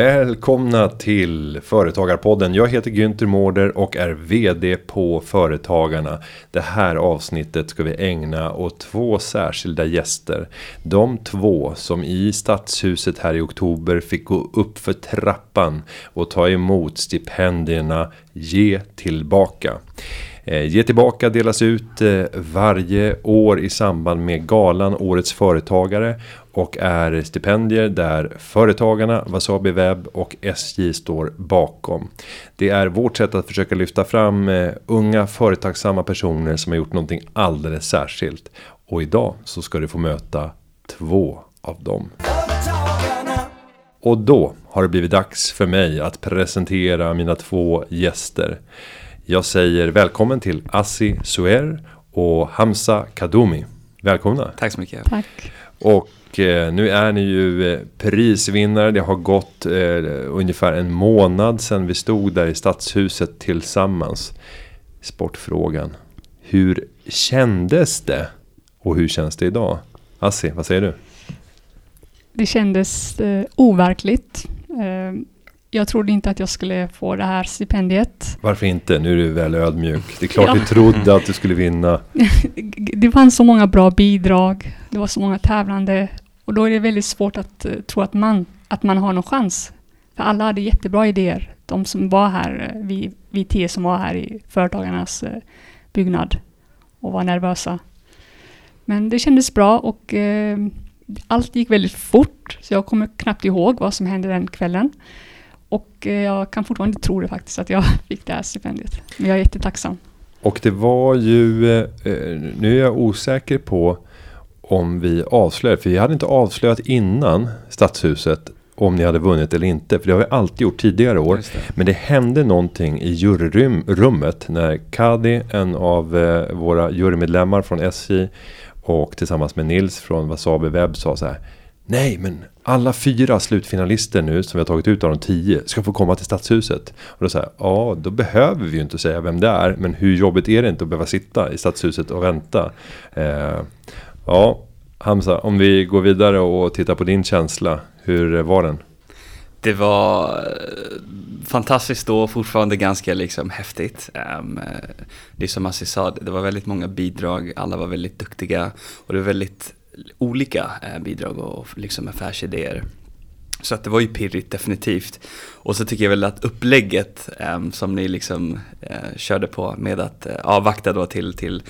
Välkomna till Företagarpodden. Jag heter Günther Mårder och är VD på Företagarna. Det här avsnittet ska vi ägna åt två särskilda gäster. De två som i Stadshuset här i oktober fick gå upp för trappan och ta emot stipendierna Ge tillbaka. Eh, Ge tillbaka delas ut eh, varje år i samband med galan Årets Företagare och är stipendier där Företagarna, Wasabi Webb och SJ står bakom. Det är vårt sätt att försöka lyfta fram eh, unga företagsamma personer som har gjort någonting alldeles särskilt. Och idag så ska du få möta två av dem. Och då har det blivit dags för mig att presentera mina två gäster. Jag säger välkommen till Assi Suer och Hamza Kadoumi. Välkomna. Tack så mycket. Tack. Och Eh, nu är ni ju eh, prisvinnare. Det har gått eh, ungefär en månad sedan vi stod där i Stadshuset tillsammans. Sportfrågan. Hur kändes det? Och hur känns det idag? Assi, vad säger du? Det kändes eh, overkligt. Eh, jag trodde inte att jag skulle få det här stipendiet. Varför inte? Nu är du väl ödmjuk. Det är klart Ja. vi trodde att du skulle vinna. Det fanns så många bra bidrag. Det var så många tävlande. Och då är det väldigt svårt att eh, tro att man, att man har någon chans. För alla hade jättebra idéer. De som var här, eh, vi, vi tio som var här i Företagarnas eh, byggnad och var nervösa. Men det kändes bra och allt gick väldigt fort. Så jag kommer knappt ihåg vad som hände den kvällen. Och eh, jag kan fortfarande inte tro det faktiskt, att jag fick det här stipendiet. Men jag är jättetacksam. Och det var ju, eh, eh, nu är jag osäker på om vi avslöjar, för vi hade inte avslöjat innan Stadshuset om ni hade vunnit eller inte, för det har vi alltid gjort tidigare år. Det. Men det hände någonting i juryrummet när Kadi, en av våra jurymedlemmar från SJ och tillsammans med Nils från Wasabi Webb sa så här. Nej, men alla fyra slutfinalister nu som vi har tagit ut av de tio ska få komma till Stadshuset. Och då säger ja, då behöver vi ju inte säga vem det är. Men hur jobbigt är det inte att behöva sitta i Stadshuset och vänta? Eh, ja, Hamza, om vi går vidare och tittar på din känsla. Hur var den? Det var eh, fantastiskt då, fortfarande ganska liksom häftigt. Ehm, eh, det är som Assi sa, det var väldigt många bidrag, alla var väldigt duktiga och det var väldigt olika eh, bidrag och liksom affärsidéer. Så att det var ju pirrigt definitivt. Och så tycker jag väl att upplägget ehm, som ni liksom eh, körde på med att eh, avvakta då till, till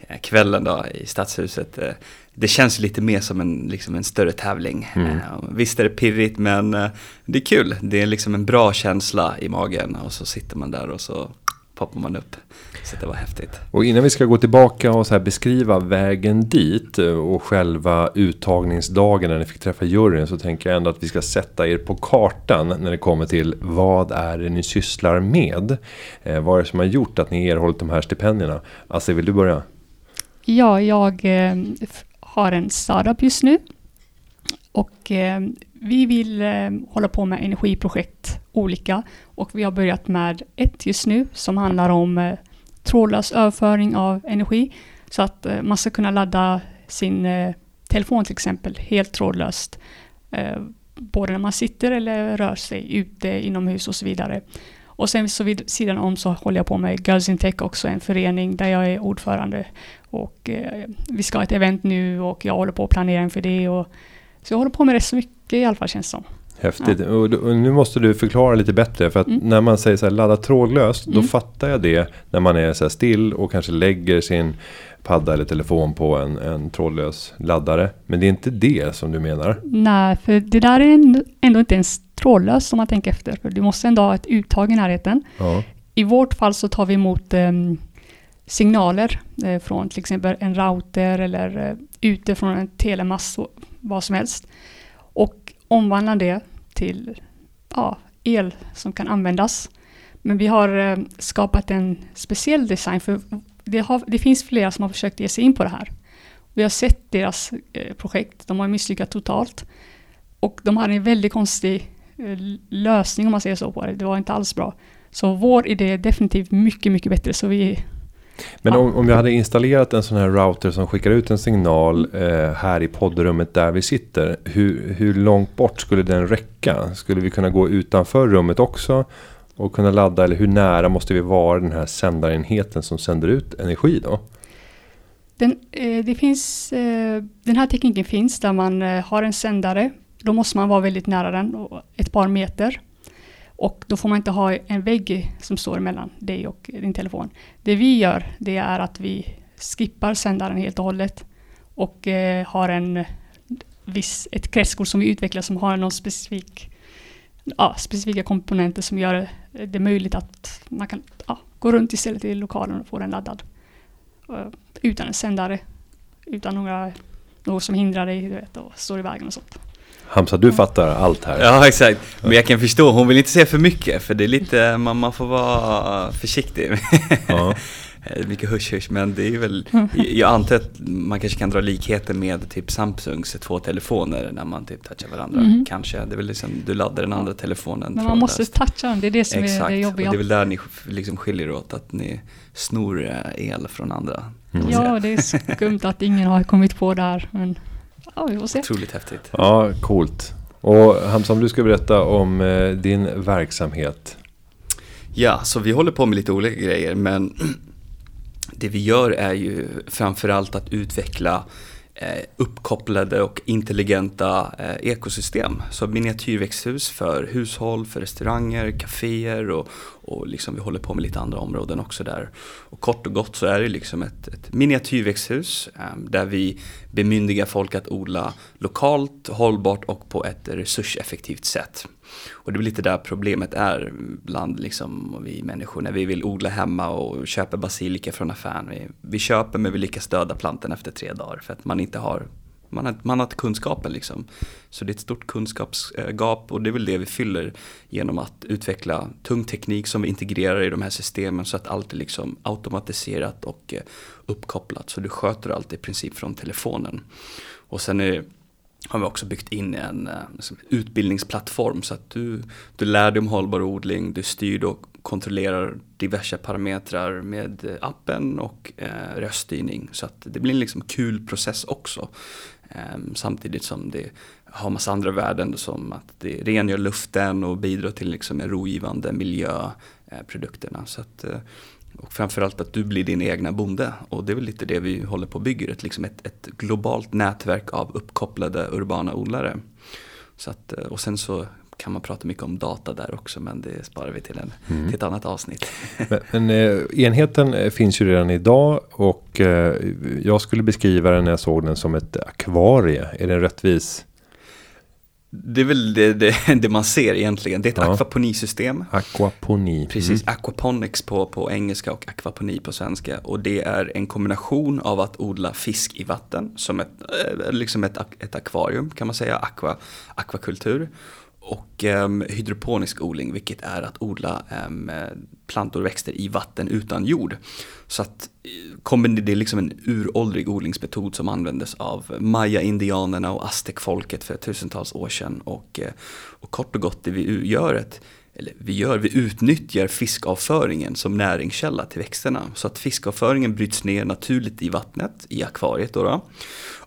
eh, kvällen då i Stadshuset. Eh, det känns lite mer som en, liksom en större tävling. Mm. Eh, visst är det pirrigt men eh, det är kul. Det är liksom en bra känsla i magen och så sitter man där och så poppar man upp. Så det var häftigt. Och innan vi ska gå tillbaka och så här beskriva vägen dit och själva uttagningsdagen när ni fick träffa juryn så tänker jag ändå att vi ska sätta er på kartan när det kommer till vad är det ni sysslar med. Eh, vad är det som har gjort att ni erhållit de här stipendierna? Alltså vill du börja? Ja, jag eh, har en startup just nu. Och eh, vi vill eh, hålla på med energiprojekt olika. Och vi har börjat med ett just nu som handlar om eh, trådlös överföring av energi. Så att eh, man ska kunna ladda sin eh, telefon till exempel helt trådlöst. Eh, både när man sitter eller rör sig ute, inomhus och så vidare. Och sen så vid sidan om så håller jag på med Girls in Tech också, en förening där jag är ordförande. Och eh, vi ska ha ett event nu och jag håller på att planera inför det. Och, så jag håller på med det så mycket i alla fall känns det som. Häftigt. Och, och nu måste du förklara lite bättre. För att Mm. när man säger så här ladda trådlöst. Då Mm. fattar jag det när man är så här still och kanske lägger sin padda eller telefon på en, en trådlös laddare. Men det är inte det som du menar. Nej, för det där är ändå- inte ens trådlöst om man tänker efter. För du måste ändå ha ett uttag i närheten. Ja. I vårt fall så tar vi emot em, signaler eh, från till exempel en router eller eh, en telemast, vad som helst. Och omvandlar det till ja, el som kan användas. Men vi har eh, skapat en speciell design för det, har, det finns flera som har försökt ge sig in på det här. Vi har sett deras eh, projekt, de har misslyckats totalt. Och de hade en väldigt konstig eh, lösning om man säger så på det. Det var inte alls bra. Så vår idé är definitivt mycket, mycket bättre. Så vi, men Ja. om, om jag hade installerat en sån här router som skickar ut en signal eh, här i poddrummet där vi sitter. Hur, hur långt bort skulle den räcka? Skulle vi kunna gå utanför rummet också? Och kunna ladda? Eller hur nära måste vi vara den här sändarenheten som sänder ut energi då? Den, eh, det finns, eh, den här tekniken finns där man eh, har en sändare. Då måste man vara väldigt nära den, ett par meter. Och då får man inte ha en vägg som står mellan dig och din telefon. Det vi gör, det är att vi skippar sändaren helt och hållet och eh, har en viss, ett kretskort som vi utvecklar som har någon specifik, ja, specifika komponenter som gör det möjligt att man kan ja, gå runt istället i lokalen och få den laddad. Eh, utan en sändare, utan några, något som hindrar dig du vet, och står i vägen och sånt. Hamza, du fattar allt här. Ja exakt, men jag kan förstå, hon vill inte säga för mycket för det är lite, man, man får vara försiktig. Ja. mycket hush hush men det är väl, jag antar att man kanske kan dra likheter med typ Samsungs två telefoner när man typ touchar varandra. Mhm. Kanske, det är väl liksom, du laddar den andra telefonen Men man måste toucha den, det är det som Exakt, är det och jobbiga. det är väl där ni liksom skiljer åt, att ni snor eh, el från andra. säga. Ja, det är skumt att ingen har kommit på det här. Men ja, vi får se. Otroligt häftigt. ja, coolt. Och Hamza, om du ska berätta om eh, din verksamhet. Ja, så vi håller på med lite olika grejer men det vi gör är ju framförallt att utveckla Eh, uppkopplade och intelligenta eh, ekosystem. Så miniatyrväxthus för hushåll, för restauranger, kaféer och, och liksom vi håller på med lite andra områden också där. Och kort och gott så är det liksom ett, ett miniatyrväxthus ehm, där vi bemyndigar folk att odla lokalt, hållbart och på ett resurseffektivt sätt. Och det är lite där problemet är bland liksom vi människor när vi vill odla hemma och köper basilika från affären. Vi, vi köper men vi lyckas döda plantan efter tre dagar för att man inte har man har, man har inte kunskapen liksom. Så det är ett stort kunskapsgap och det är väl det vi fyller genom att utveckla tung teknik som vi integrerar i de här systemen så att allt är liksom automatiserat och eh, uppkopplat. Så du sköter allt i princip från telefonen. Och sen är har vi också byggt in en eh, liksom, utbildningsplattform så att du, du lär dig om hållbar odling, du styr och kontrollerar diverse parametrar med eh, appen och eh, röststyrning. Så att det blir en liksom kul process också. Eh, samtidigt som det har massa andra värden som att det rengör luften och bidrar till liksom en rogivande miljö, eh, produkterna. Så att, eh, och framförallt att du blir din egna bonde. Och det är väl lite det vi håller på och bygger, ett, liksom ett, ett globalt nätverk av uppkopplade urbana odlare. Så att, eh, och sen så kan man prata mycket om data där också men det sparar vi till, en, till ett annat avsnitt. Men, men eh, enheten eh, finns ju redan idag och eh, jag skulle beskriva den när jag såg den som ett akvarie. Är det rättvis? Det är väl det, det, det man ser egentligen, det är ett Ja. akvaponisystem. Aquaponi. Precis, Mm. aquaponics på, på engelska och akvaponi på svenska. Och det är en kombination av att odla fisk i vatten, som ett, eh, liksom ett, ett akvarium kan man säga, aqua, akvakultur. Och um, hydroponisk odling, vilket är att odla um, plantor och växter i vatten utan jord. Så att eh, det är liksom en uråldrig odlingsmetod som användes av maya-indianerna och aztekfolket för tusentals år sedan. Och, eh, och kort och gott det vi gör ett eller vi gör, vi utnyttjar fiskavföringen som näringskälla till växterna. Så att fiskavföringen bryts ner naturligt i vattnet, i akvariet då, då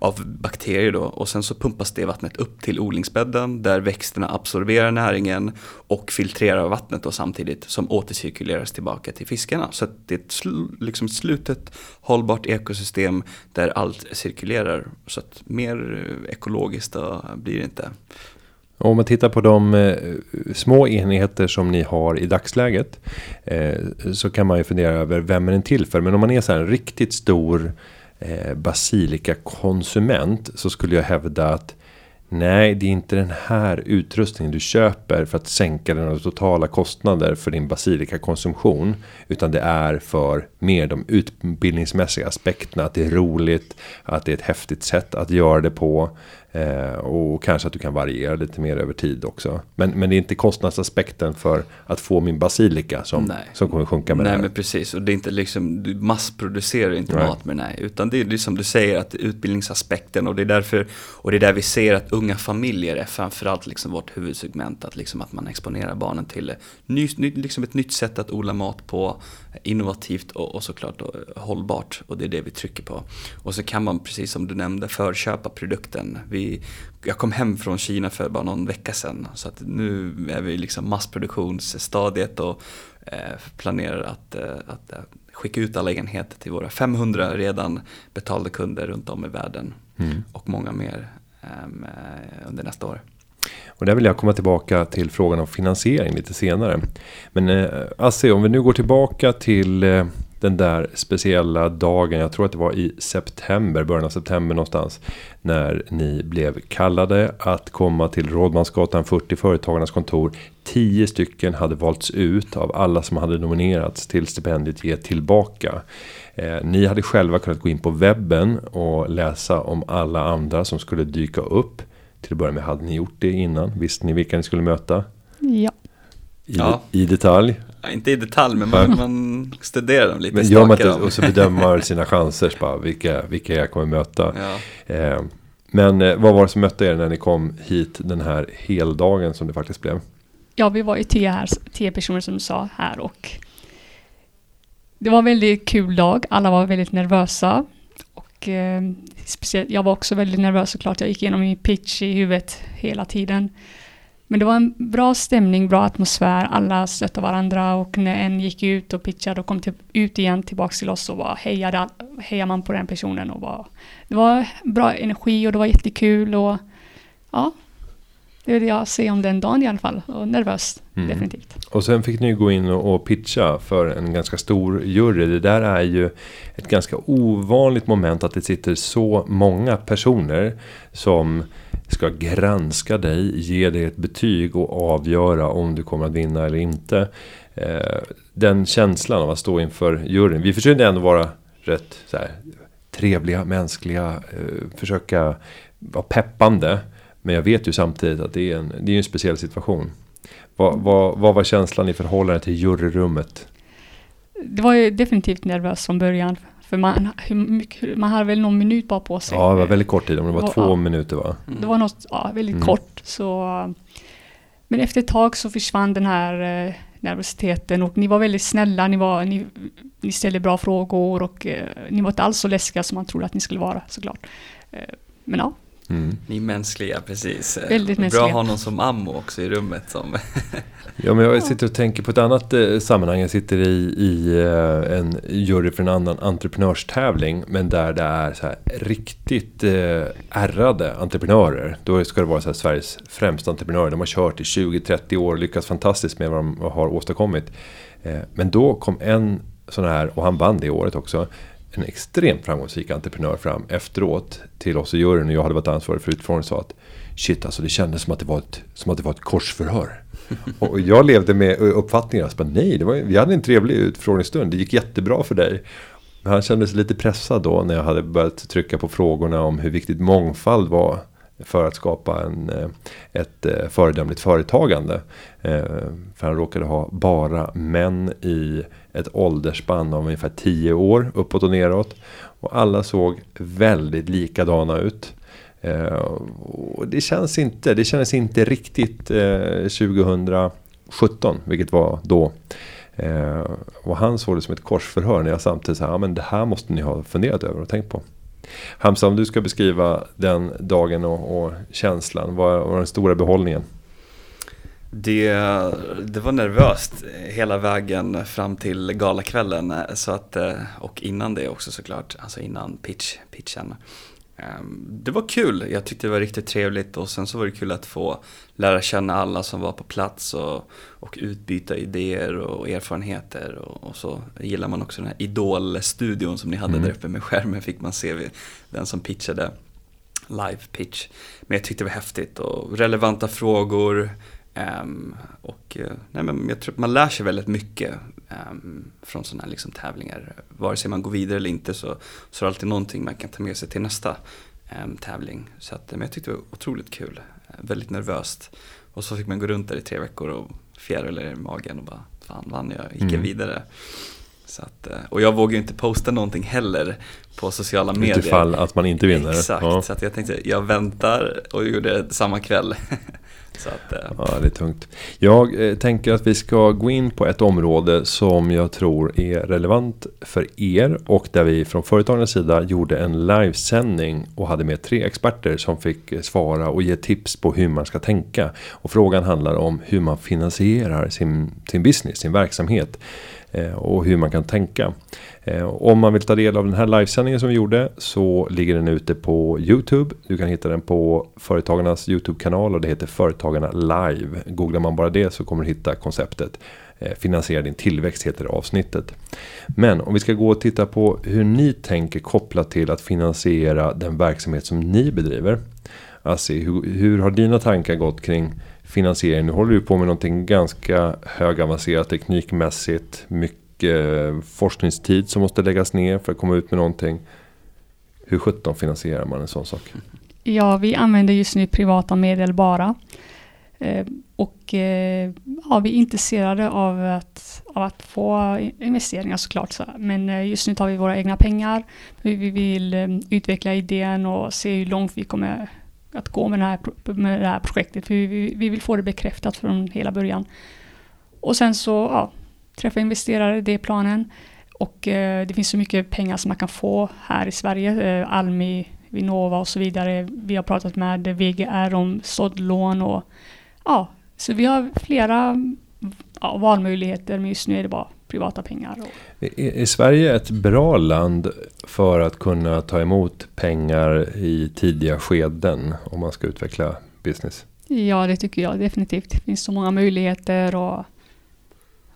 av bakterier då och sen så pumpas det vattnet upp till odlingsbädden där växterna absorberar näringen och filtrerar vattnet då samtidigt som återcirkuleras tillbaka till fiskarna. Så att det är ett sl- liksom slutet hållbart ekosystem där allt cirkulerar. Så att mer ekologiskt då blir det inte. Om man tittar på de eh, små enheter som ni har i dagsläget. Eh, så kan man ju fundera över vem är den till för. Men om man är så här en riktigt stor eh, basilikakonsument. Så skulle jag hävda att Nej, det är inte den här utrustningen du köper för att sänka dina totala kostnader för din basilikakonsumtion. Utan det är för mer de utbildningsmässiga aspekterna. Att det är roligt, att det är ett häftigt sätt att göra det på. Eh, och kanske att du kan variera lite mer över tid också. Men, men det är inte kostnadsaspekten för att få min basilika som, som kommer sjunka med Nej, det här. men precis. Och det är inte liksom, du massproducerar inte Nej. mat med här. Utan det är det som du säger, att utbildningsaspekten och det är därför, och det är där vi ser att unga familjer är framförallt liksom vårt huvudsegment. Att, liksom att man exponerar barnen till ny, ny, liksom ett nytt sätt att odla mat på, innovativt och, och såklart då, hållbart. Och det är det vi trycker på. Och så kan man, precis som du nämnde, förköpa produkten. Vi, jag kom hem från Kina för bara någon vecka sedan. Så att nu är vi liksom massproduktionsstadiet och eh, planerar att, eh, att eh, skicka ut alla enheter till våra 500 redan betalda kunder runt om i världen. Mm. Och många mer ehm, eh, under nästa år. Och där vill jag komma tillbaka till frågan om finansiering lite senare. Men eh, Assi, om vi nu går tillbaka till eh, den där speciella dagen, jag tror att det var i september, början av september någonstans. När ni blev kallade att komma till Rådmansgatan 40, Företagarnas kontor. Tio stycken hade valts ut av alla som hade nominerats till stipendiet Ge tillbaka. Eh, ni hade själva kunnat gå in på webben och läsa om alla andra som skulle dyka upp. Till att börja med, hade ni gjort det innan? Visste ni vilka ni skulle möta? Ja. I, Ja. i detalj? Ja, inte i detalj, men man, man studerar dem lite. Men gör man inte, dem. och så bedömer man sina chanser, bara, vilka, vilka jag kommer möta. Ja. Eh, men eh, vad var det som mötte er när ni kom hit den här heldagen som det faktiskt blev? ja, vi var ju tio, här, tio personer som sa här och det var en väldigt kul dag. Alla var väldigt nervösa. Och eh, speciellt, jag var också väldigt nervös såklart. Jag gick igenom min pitch i huvudet hela tiden. Men det var en bra stämning, bra atmosfär. Alla stöttade varandra och när en gick ut och pitchade och kom till, ut igen tillbaks till oss så var hejade, hejade man på den personen. Och var, det var bra energi och det var jättekul. Och, ja, det det jag säger om den dagen i alla fall. Och nervös, Mm. definitivt. Och sen fick ni gå in och, pitcha för en ganska stor jury. Det där är ju ett ganska ovanligt moment att det sitter så många personer som ska granska dig, ge dig ett betyg och avgöra om du kommer att vinna eller inte. Eh, den känslan av att stå inför juryn. Vi försökte ändå vara rätt här, trevliga, mänskliga, eh, försöka vara peppande. Men jag vet ju samtidigt att det är en, det är en speciell situation. Vad, vad, vad var känslan i förhållande till juryrummet? Det var ju definitivt nervös från början. För man, mycket, man hade väl någon minut bara på sig. Ja, det var väldigt kort tid. Det var Ja. två minuter va? Det var något ja, väldigt Mm. kort. Så, men efter ett tag så försvann den här eh, nervositeten och ni var väldigt snälla. Ni, var, ni, ni ställde bra frågor och eh, ni var inte alls så läskiga som man trodde att ni skulle vara såklart. Eh, men ja, Mm. Ni är mänskliga, precis. Väldigt Bra mänskliga. att ha någon som ammo också i rummet. Som Ja, men jag sitter och tänker på ett annat eh, sammanhang. Jag sitter i, i eh, en jury för en annan entreprenörstävling. Men där det är så här riktigt eh, ärrade entreprenörer. Då ska det vara så här Sveriges främsta entreprenörer. De har kört i 20-30 år och lyckats fantastiskt med vad de har åstadkommit. Eh, men då kom en sån här, och han vann det året också. En extremt framgångsrik entreprenör fram efteråt till oss i juryn. Och jag hade varit ansvarig för utfrågningen sa att Shit alltså det kändes som att det var ett, som att det var ett korsförhör. Och jag levde med uppfattningen att nej, det var, vi hade en trevlig utfrågningsstund. Det gick jättebra för dig. Men han kände sig lite pressad då när jag hade börjat trycka på frågorna om hur viktigt mångfald var för att skapa en, eh, ett eh, föredömligt företagande. Eh, för han råkade ha bara män i ett åldersspann av ungefär 10 år uppåt och neråt. Och alla såg väldigt likadana ut. Och det känns inte, det kändes inte riktigt 2017, vilket var då. Och han såg det som ett korsförhör när jag samtidigt sa, ja men det här måste ni ha funderat över och tänkt på. Hamza, om du ska beskriva den dagen och, och känslan, vad var den stora behållningen? det, det var nervöst hela vägen fram till galakvällen. Eh, så att, eh, och innan det också såklart, alltså innan pitch, pitchen. Ehm, Det var kul, jag tyckte det var riktigt trevligt och sen så var det kul att få lära känna alla som var på plats och, och utbyta idéer och erfarenheter och, och så gillar man också den här Idol-studion som ni hade Mm. där uppe med skärmen fick man se den som pitchade live pitch. Men jag tyckte det var häftigt och relevanta frågor ehm, och eh, nej, men jag tror att man lär sig väldigt mycket ehm, från sådana här liksom tävlingar. Vare sig man går vidare eller inte så, så är det alltid någonting man kan ta med sig till nästa um, tävling. Så att, men jag tyckte det var otroligt kul, väldigt nervöst. Och så fick man gå runt där i tre veckor och fjärilar i magen och bara, fan vann jag, gick jag mm. vidare. Så att, eh, och jag vågar ju inte posta någonting heller på sociala medier. Utifall att man inte vinner. Exakt, ja. så jag tänkte jag väntar och gjorde det samma kväll. så att, eh. Ja, det är tungt. Jag eh, tänker att vi ska gå in på ett område som jag tror är relevant för er och där vi från företagens sida gjorde en livesändning och hade med tre experter som fick eh, svara och ge tips på hur man ska tänka. Och frågan handlar om hur man finansierar sin, sin business, sin verksamhet. Eh, och hur man kan tänka. Eh, om man vill ta del av den här livesändningen som vi gjorde så ligger den ute på Youtube. Du kan hitta den på Företagarnas Youtube-kanal och det heter Företagarna Live. Googlar man bara det så kommer du hitta konceptet. Eh, finansiera din tillväxt heter avsnittet. Men om vi ska gå och titta på hur ni tänker kopplat till att finansiera den verksamhet som ni bedriver. Alltså, hur, hur har dina tankar gått kring finansiering. Nu håller du på med någonting ganska högavancerat teknikmässigt. Mycket eh, forskningstid som måste läggas ner för att komma ut med någonting. Hur sjutton finansierar man en sån sak? Ja, vi använder just nu privata medel bara. Eh, och eh, ja, vi är intresserade av att, av att få investeringar såklart. Men eh, just nu tar vi våra egna pengar. Vi vill eh, utveckla idén och se hur långt vi kommer att gå med det här, med det här projektet. För vi, vi vill få det bekräftat från hela början. Och sen så ja, träffa investerare, det är planen. Och eh, det finns så mycket pengar som man kan få här i Sverige. Eh, Almi, Vinnova och så vidare. Vi har pratat med VGR om såddlån och ja, så vi har flera ja, valmöjligheter men just nu är det bara privata pengar. Är, Sverige ett bra land för att kunna ta emot pengar i tidiga skeden om man ska utveckla business? Ja, det tycker jag definitivt. Det finns så många möjligheter och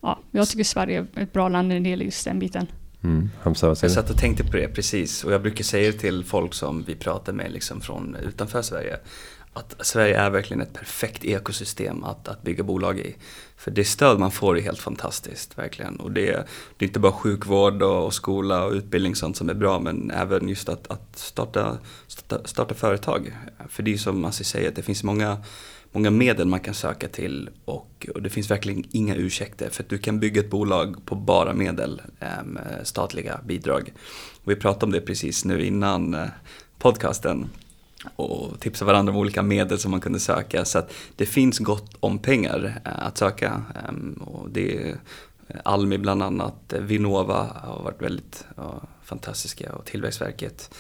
ja, jag tycker Sverige är ett bra land när det gäller just den biten. Mm. Jag satt och tänkte på det precis och jag brukar säga det till folk som vi pratar med liksom från utanför Sverige att Sverige är verkligen ett perfekt ekosystem att, att bygga bolag i. För det stöd man får är helt fantastiskt, verkligen. Och det, det är inte bara sjukvård och, och skola och utbildning sånt som är bra, men även just att, att starta, starta, starta företag. För det är som Assi säger, att det finns många, många medel man kan söka till och, och, det finns verkligen inga ursäkter. För att du kan bygga ett bolag på bara medel, äm, statliga bidrag. Och vi pratade om det precis nu innan eh, podcasten och tipsa varandra om olika medel som man kunde söka. Så att det finns gott om pengar eh, att söka. Ehm, och det är eh, Almi bland annat, eh, Vinnova har varit väldigt fantastiska och Tillväxtverket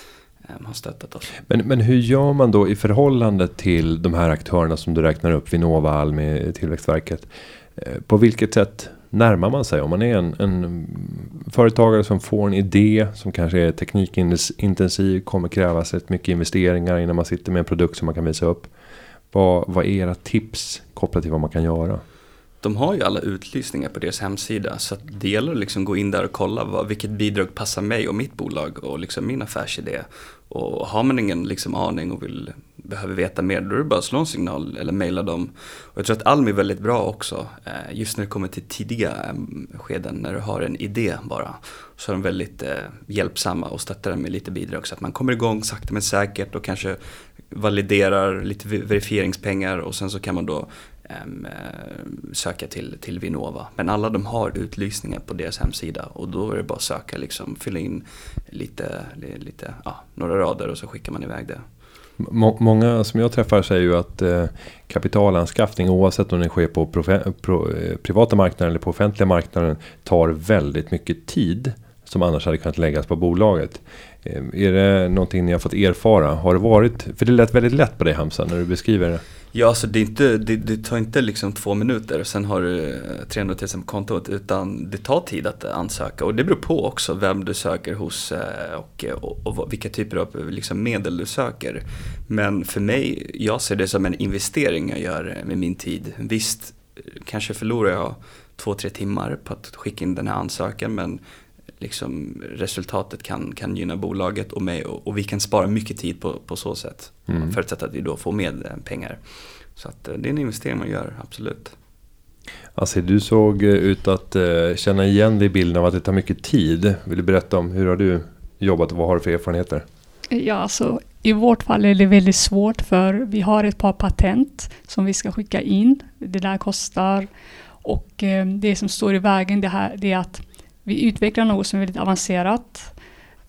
ehm, har stöttat oss. Men, men hur gör man då i förhållande till de här aktörerna som du räknar upp, Vinnova, Almi, Tillväxtverket? På vilket sätt närmar man sig? Om man är en, en företagare som får en idé som kanske är teknikintensiv, kommer krävas rätt mycket investeringar innan man sitter med en produkt som man kan visa upp. Vad, vad är era tips kopplat till vad man kan göra? De har ju alla utlysningar på deras hemsida så det gäller att liksom gå in där och kolla vad, vilket bidrag passar mig och mitt bolag och liksom min affärsidé. Och har man ingen liksom aning och vill, behöver veta mer, då är det bara att slå en signal eller mejla dem. Och jag tror att Almi är väldigt bra också, eh, just när det kommer till tidiga skeden, när du har en idé bara. Så är de väldigt eh, hjälpsamma och stöttar med lite bidrag så att man kommer igång sakta men säkert och kanske validerar lite verifieringspengar och sen så kan man då Ehm, eh, söka till, till Vinnova. Men alla de har utlysningar på deras hemsida och då är det bara att söka, liksom, fylla in lite, lite, ja, några rader och så skickar man iväg det. Många som jag träffar säger ju att eh, kapitalanskaffning oavsett om det sker på pro, eh, privata marknaden eller på offentliga marknaden tar väldigt mycket tid som annars hade kunnat läggas på bolaget. Eh, är det någonting ni har fått erfara? Har det varit, för det lät väldigt lätt på dig Hamza när du beskriver det. Ja, alltså det, är inte, det, det, tar inte liksom två minuter och sen har du 300 000 på kontot utan det tar tid att ansöka och det beror på också vem du söker hos eh, eh, och, och, och vilka typer av liksom medel du söker. Men för mig, jag ser det som en investering jag gör med min tid. Visst, eh, kanske förlorar jag två, tre timmar på att skicka in den här ansökan men liksom, resultatet kan, kan gynna bolaget och mig och, och vi kan spara mycket tid på, på så sätt. Mm. Förutsatt att vi då får med eh, pengar. Så att, eh, det är en investering man gör, absolut. Alltså, du såg eh, ut att känna igen dig i bilden av att det tar mycket tid. Vill du berätta om hur har du jobbat och vad har du för erfarenheter? Ja, alltså i vårt fall är det väldigt svårt för vi har ett par patent som vi ska skicka in. Det där kostar och eh, det som står i vägen det, här, det är att vi utvecklar något som är väldigt avancerat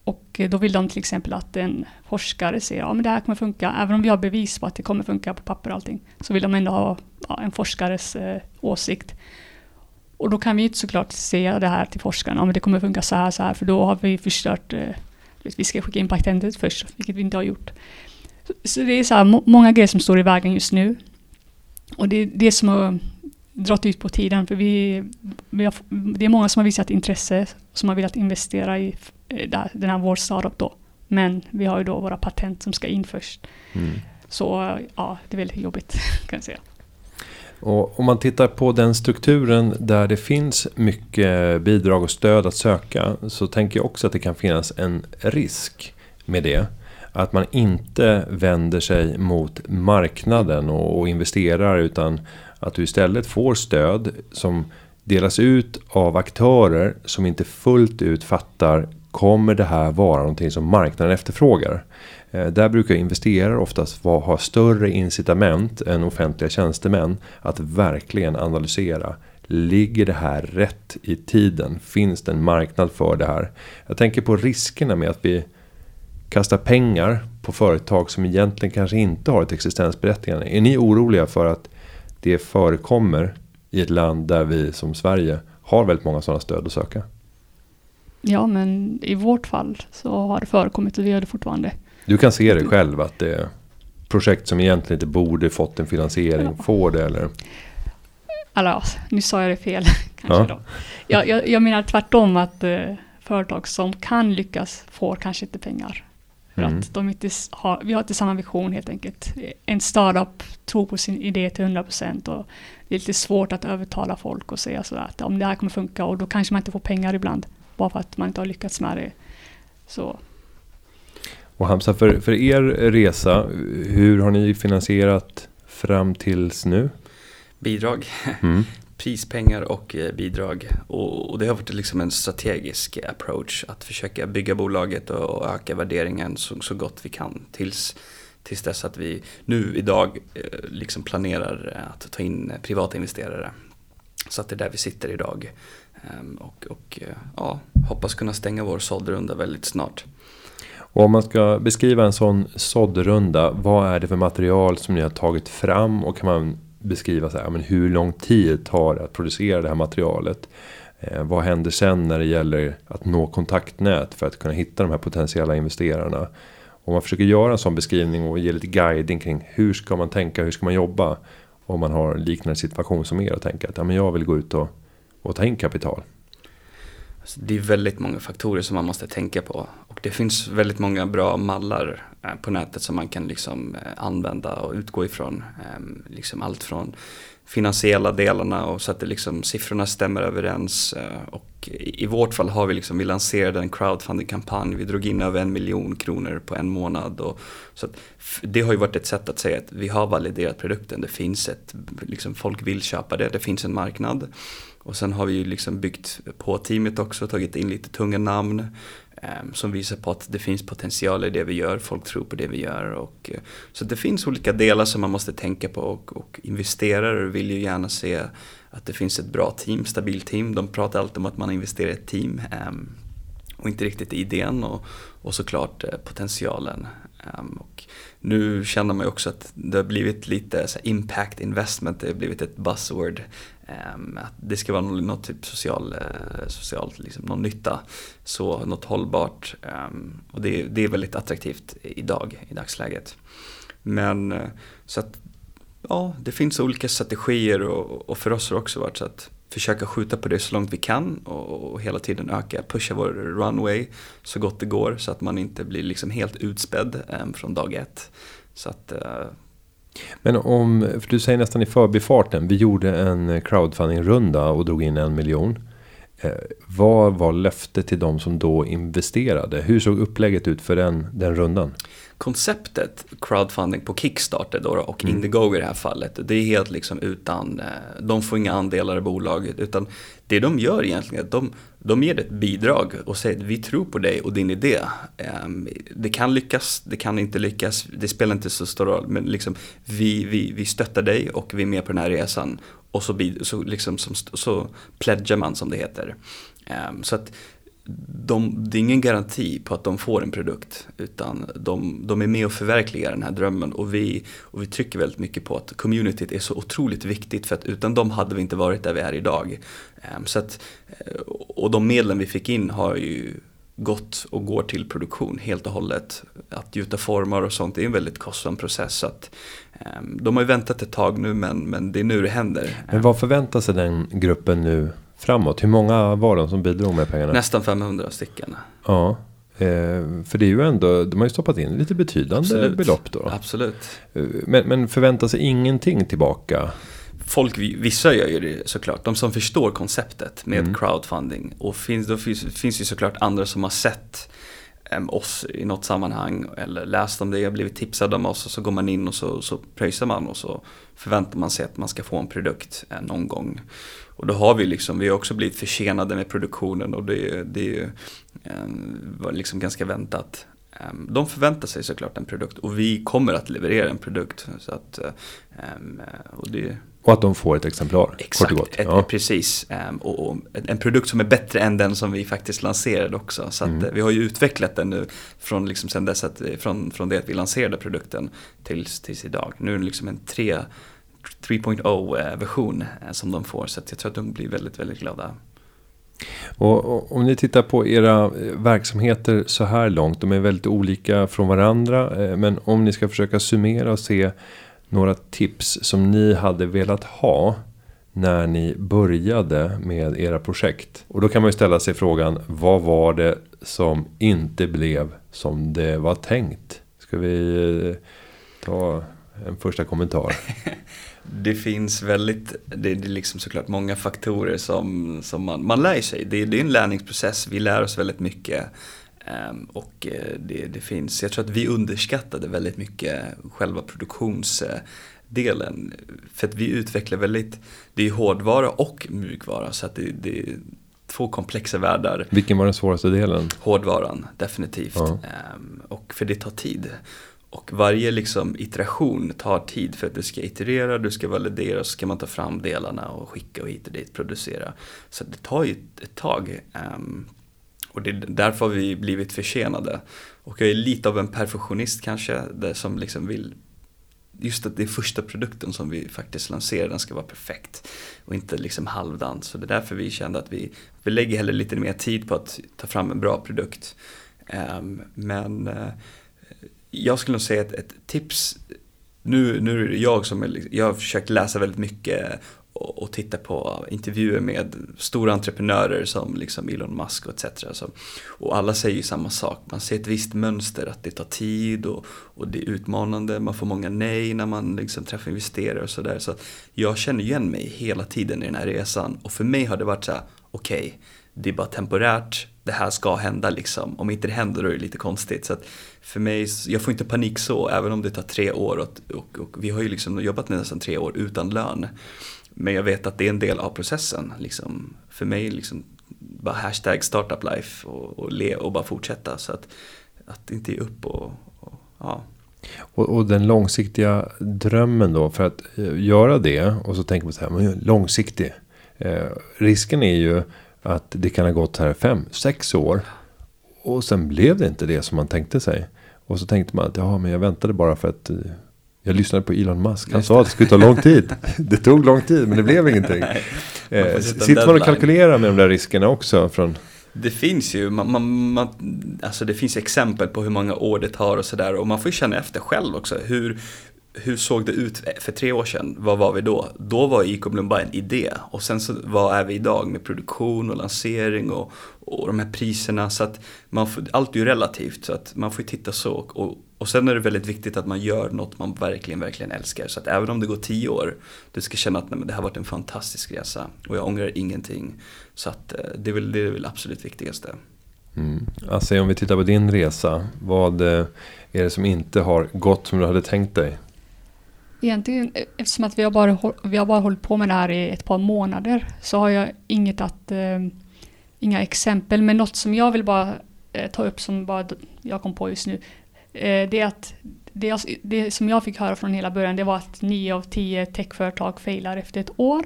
och eh, då vill de till exempel att en forskare säger att ja, det här kommer funka. Även om vi har bevis på att det kommer funka på papper och allting så vill de ändå ha ja, en forskares eh, åsikt. Och då kan vi inte såklart säga det här till forskarna, om det kommer funka så här, så här, för då har vi förstört, eh, vi ska skicka in patentet först, vilket vi inte har gjort. Så, så det är så här, många grejer som står i vägen just nu. Och det är det som dragit ut på tiden, för vi, vi har, det är många som har visat intresse, som har velat investera i eh, den här vår startup då. Men vi har ju då våra patent som ska in först. Mm. Så ja, det är väldigt jobbigt kan jag säga. Och om man tittar på den strukturen där det finns mycket bidrag och stöd att söka så tänker jag också att det kan finnas en risk med det. Att man inte vänder sig mot marknaden och, investerar utan att du istället får stöd som delas ut av aktörer som inte fullt ut fattar Kommer det här vara någonting som marknaden efterfrågar? Eh, där brukar investerare oftast ha större incitament än offentliga tjänstemän att verkligen analysera. Ligger det här rätt i tiden? Finns det en marknad för det här? Jag tänker på riskerna med att vi kastar pengar på företag som egentligen kanske inte har ett existensberättigande. Är ni oroliga för att det förekommer i ett land där vi som Sverige har väldigt många sådana stöd att söka? Ja, men i vårt fall så har det förekommit och vi gör det fortfarande. Du kan se det själv att det är projekt som egentligen inte borde fått en finansiering ja. får det eller? Alltså, nu sa jag det fel kanske ja. då. Jag, jag, jag, menar tvärtom att eh, företag som kan lyckas får kanske inte pengar. För mm. att de inte har, vi har inte samma vision helt enkelt. En startup tror på sin idé till 100% och det är lite svårt att övertala folk och säga sådär att om det här kommer funka och då kanske man inte får pengar ibland. Bara för att man inte har lyckats med det. Så och Hamza, för, för er resa, hur har ni finansierat fram tills nu? Bidrag. Mm. Prispengar och eh, bidrag. Och, det har varit liksom en strategisk approach att försöka bygga bolaget och, öka värderingen så, så gott vi kan tills, tills dess att vi nu idag eh, liksom planerar att ta in privata investerare. Så att det är där vi sitter idag. Ehm, och, och eh, ja, hoppas kunna stänga vår såddrunda väldigt snart. Och om man ska beskriva en sån såddrunda, vad är det för material som ni har tagit fram? Och kan man beskriva så här, men hur lång tid tar det att producera det här materialet? Eh, vad händer sen när det gäller att nå kontaktnät för att kunna hitta de här potentiella investerarna? Om man försöker göra en sån beskrivning och ge lite guiding kring hur ska man tänka, hur ska man jobba? Om man har liknande situation som er och tänker att ja, men jag vill gå ut och, och ta in kapital. Så det är väldigt många faktorer som man måste tänka på. Och det finns väldigt många bra mallar eh, på nätet som man kan liksom eh, använda och utgå ifrån. Ehm, liksom allt från finansiella delarna och så att det liksom, siffrorna stämmer överens. Eh, och i vårt fall har vi liksom, vi lanserade en crowdfunding-kampanj, vi drog in över en miljon kronor på en månad. Och, så att, det har ju varit ett sätt att säga att vi har validerat produkten, det finns ett, liksom, folk vill köpa det, det finns en marknad. Och sen har vi ju liksom byggt på teamet också, tagit in lite tunga namn eh, som visar på att det finns potential i det vi gör, folk tror på det vi gör. Och, eh, så det finns olika delar som man måste tänka på och, och investerare vill ju gärna se att det finns ett bra team, stabilt team. De pratar alltid om att man investerar i ett team eh, och inte riktigt i idén och, och såklart eh, potentialen. Ehm, och nu känner man ju också att det har blivit lite så impact investment, det har blivit ett buzzword. Ehm, att det ska vara något, något typ social, eh, socialt, liksom, någon nytta. Så något hållbart. Ehm, och det, det, är väldigt attraktivt idag, i dagsläget. Men eh, så att ja, det finns olika strategier och, och för oss har det också varit så att försöka skjuta på det så långt vi kan och, och, hela tiden öka, pusha vår runway så gott det går så att man inte blir liksom helt utspädd ehm, från dag ett. Så att, eh, men om, för du säger nästan i förbifarten, vi gjorde en crowdfunding-runda och drog in en miljon. Eh, vad var löftet till de som då investerade? Hur såg upplägget ut för den, den rundan? konceptet crowdfunding på Kickstarter då, och mm. Indiegogo i det här fallet. Det är helt liksom utan, eh, de får inga andelar i bolaget utan det de gör egentligen är att de, de ger ett bidrag och säger att vi tror på dig och din idé. Ehm, det kan lyckas, det kan inte lyckas, det spelar inte så stor roll men liksom vi, vi, vi stöttar dig och vi är med på den här resan. Och så, så, liksom, så, så pledgar man som det heter. Ehm, så att de, det är ingen garanti på att de får en produkt utan de, de är med och förverkligar den här drömmen och vi, och vi trycker väldigt mycket på att communityt är så otroligt viktigt för att utan dem hade vi inte varit där vi är idag. Ehm, så att, eh, och de medlen vi fick in har ju gått och går till produktion helt och hållet. Att gjuta formar och sånt är en väldigt kostsam process. Så att, ehm, de har ju väntat ett tag nu men, men det är nu det händer. Men vad förväntar sig den gruppen nu framåt? Hur många var de som bidrog med pengarna? Nästan 500 stycken. Ja. Eh, för det är ju ändå, de har ju stoppat in lite betydande Absolut. belopp då. Absolut. Eh, men, men förväntar sig ingenting tillbaka? Folk, vissa gör ju det såklart. De som förstår konceptet med mm. crowdfunding. Och finns, då finns, finns ju såklart andra som har sett um, oss i något sammanhang eller läst om det blivit tipsad om oss och så går man in och så, så pröjsar man och så förväntar man sig att man ska få en produkt eh, någon gång. Och då har vi liksom, vi har också blivit försenade med produktionen och det, det eh, var liksom ganska väntat. Ehm, de förväntar sig såklart en produkt och vi kommer att leverera en produkt. Så att, ehm, och, det, och att de får ett exemplar? Exakt, kort och gott. Ett, precis. Ehm, och, och, en produkt som är bättre än den som vi faktiskt lanserade också. Så mm. vi har ju utvecklat den nu från, liksom sen dess att, från, från det att vi lanserade produkten tills, tills idag. Nu är det liksom en tre 3.0 version eh, som de får. Så jag tror att de blir väldigt, väldigt glada. Och, och, om ni tittar på era eh, verksamheter så här långt. De är väldigt olika från varandra. Eh, men om ni ska försöka summera och se några tips som ni hade velat ha när ni började med era projekt. Och då kan man ju ställa sig frågan, vad var det som inte blev som det var tänkt? Ska vi ta en första kommentar? det finns väldigt, det är liksom såklart många faktorer som, som man, man lär sig. Det, det är en lärningsprocess, vi lär oss väldigt mycket. Um, och eh, det, det finns, jag tror att vi underskattade väldigt mycket själva produktionsdelen. För att vi utvecklar väldigt, det är hårdvara och mjukvara så att det, det är två komplexa världar. Vilken var den svåraste delen? Hårdvaran, definitivt. Ja. Um, och för det tar tid. Och varje liksom iteration tar tid för att du ska iterera, du ska validera, så ska man ta fram delarna och skicka och hit och dit, producera. Så det tar ju ett tag. Um, och det, därför har vi blivit försenade. Och jag är lite av en perfektionist kanske, där som liksom vill Just att det är första produkten som vi faktiskt lanserar, den ska vara perfekt. Och inte liksom halvdant. Så det är därför vi kände att vi, vi lägger hellre lite mer tid på att ta fram en bra produkt. Um, men uh, jag skulle nog säga att ett tips, nu, nu är det jag som är, liksom, jag har försökt läsa väldigt mycket och, och titta på intervjuer med stora entreprenörer som liksom Elon Musk och etc. Så, och alla säger ju samma sak, man ser ett visst mönster att det tar tid och, och det är utmanande, man får många nej när man liksom träffar investerare och sådär. Så jag känner igen mig hela tiden i den här resan. Och för mig har det varit så här, okej, okay, det är bara temporärt, det här ska hända liksom. Om inte det händer då är det lite konstigt. Så att för mig, jag får inte panik så, även om det tar tre år. Och, och, och vi har ju liksom jobbat nästan tre år utan lön. Men jag vet att det är en del av processen. Liksom. För mig, liksom, bara hashtag startup life och, och, le, och bara fortsätta. Så att, att inte ge upp och, och ja. Och, och, den långsiktiga drömmen då för att eh, göra det och så tänker man så här, men långsiktig. Eh, risken är ju att det kan ha gått här fem, sex år. Och sen blev det inte det som man tänkte sig. Och så tänkte man att ja, men jag väntade bara för att eh, jag lyssnade på Elon Musk. Han sa att det skulle ta lång tid. Det tog lång tid men det blev ingenting. eh, sitter man och kalkylerar med de där riskerna också? Från... Det finns ju, man, man, man, alltså det finns exempel på hur många år det tar och sådär. Och man får ju känna efter själv också. Hur, hur såg det ut för tre år sedan? Vad var vi då? Då var Ecomblom bara en idé. Och sen så vad är vi idag med produktion och lansering och, och de här priserna. Så att man får, allt är ju relativt så att man får titta så. Och, och sen är det väldigt viktigt att man gör något man verkligen, verkligen älskar. Så att även om det går tio år, du ska känna att nej, men det här har varit en fantastisk resa och jag ångrar ingenting. Så att eh, det är väl det är väl absolut viktigaste. Mm. Alltså om vi tittar på din resa, vad eh, är det som inte har gått som du hade tänkt dig? Egentligen, e- eftersom att vi har, bara, vi har bara hållit på med det här i ett par månader så har jag inget att, eh, inga exempel. Men något som jag vill bara eh, ta upp som bara jag kom på just nu. Eh, det är att det, det, som jag fick höra från hela början det var att nio av tio techföretag failar efter ett år.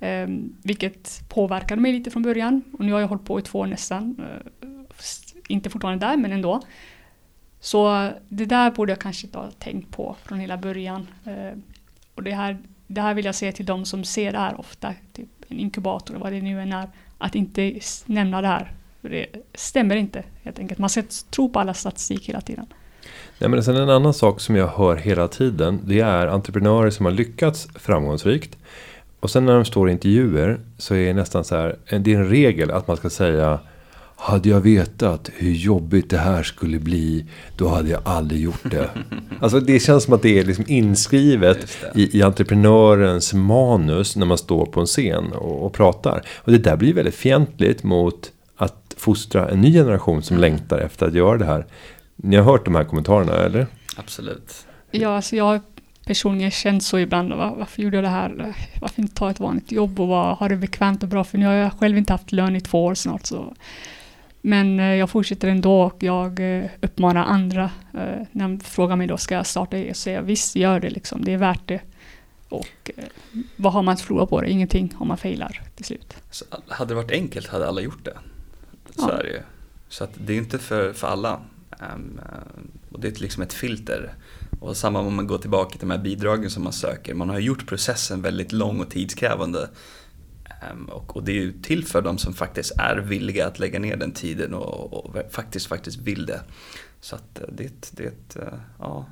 Eh, vilket påverkade mig lite från början. Och nu har jag hållit på i två år nästan. Eh, inte fortfarande där men ändå. Så det där borde jag kanske inte ha tänkt på från hela början. Eh, och det här, det här vill jag säga till de som ser det här ofta, typ en inkubator eller vad det nu än är, att inte nämna det här. För det stämmer inte helt enkelt. Man ska tro på alla statistik hela tiden. Nej, men sen en annan sak som jag hör hela tiden. Det är entreprenörer som har lyckats framgångsrikt. Och sen när de står i intervjuer så är det nästan så här. Det är en regel att man ska säga hade jag vetat hur jobbigt det här skulle bli, då hade jag aldrig gjort det. alltså det känns som att det är liksom inskrivet i, i entreprenörens manus när man står på en scen och, och, pratar. Och det där blir väldigt fientligt mot att fostra en ny generation som mm. längtar efter att göra det här. Ni har hört de här kommentarerna, eller? Absolut. Ja, alltså jag har personligen känt så ibland. Varför gjorde jag det här? Varför inte ta ett vanligt jobb och ha det bekvämt och bra? För nu har jag själv inte haft lön i två år snart. Så men eh, jag fortsätter ändå och jag eh, uppmanar andra. Eh, när de frågar mig då, ska jag starta eget? Så säger jag visst, gör det liksom. Det är värt det. Och vad har man att förlora på det? Ingenting om man failar till slut. Så hade det varit enkelt hade alla gjort det. Så ja. är det ju. Så att det är inte för, för alla. Um, och det är liksom ett filter. Och samma om man går tillbaka till de här bidragen som man söker. Man har gjort processen väldigt lång och tidskrävande. Ehm, och, och, det är ju till för de som faktiskt är villiga att lägga ner den tiden och, och faktiskt, faktiskt vill det. Så att eh, det, det, eh, ja.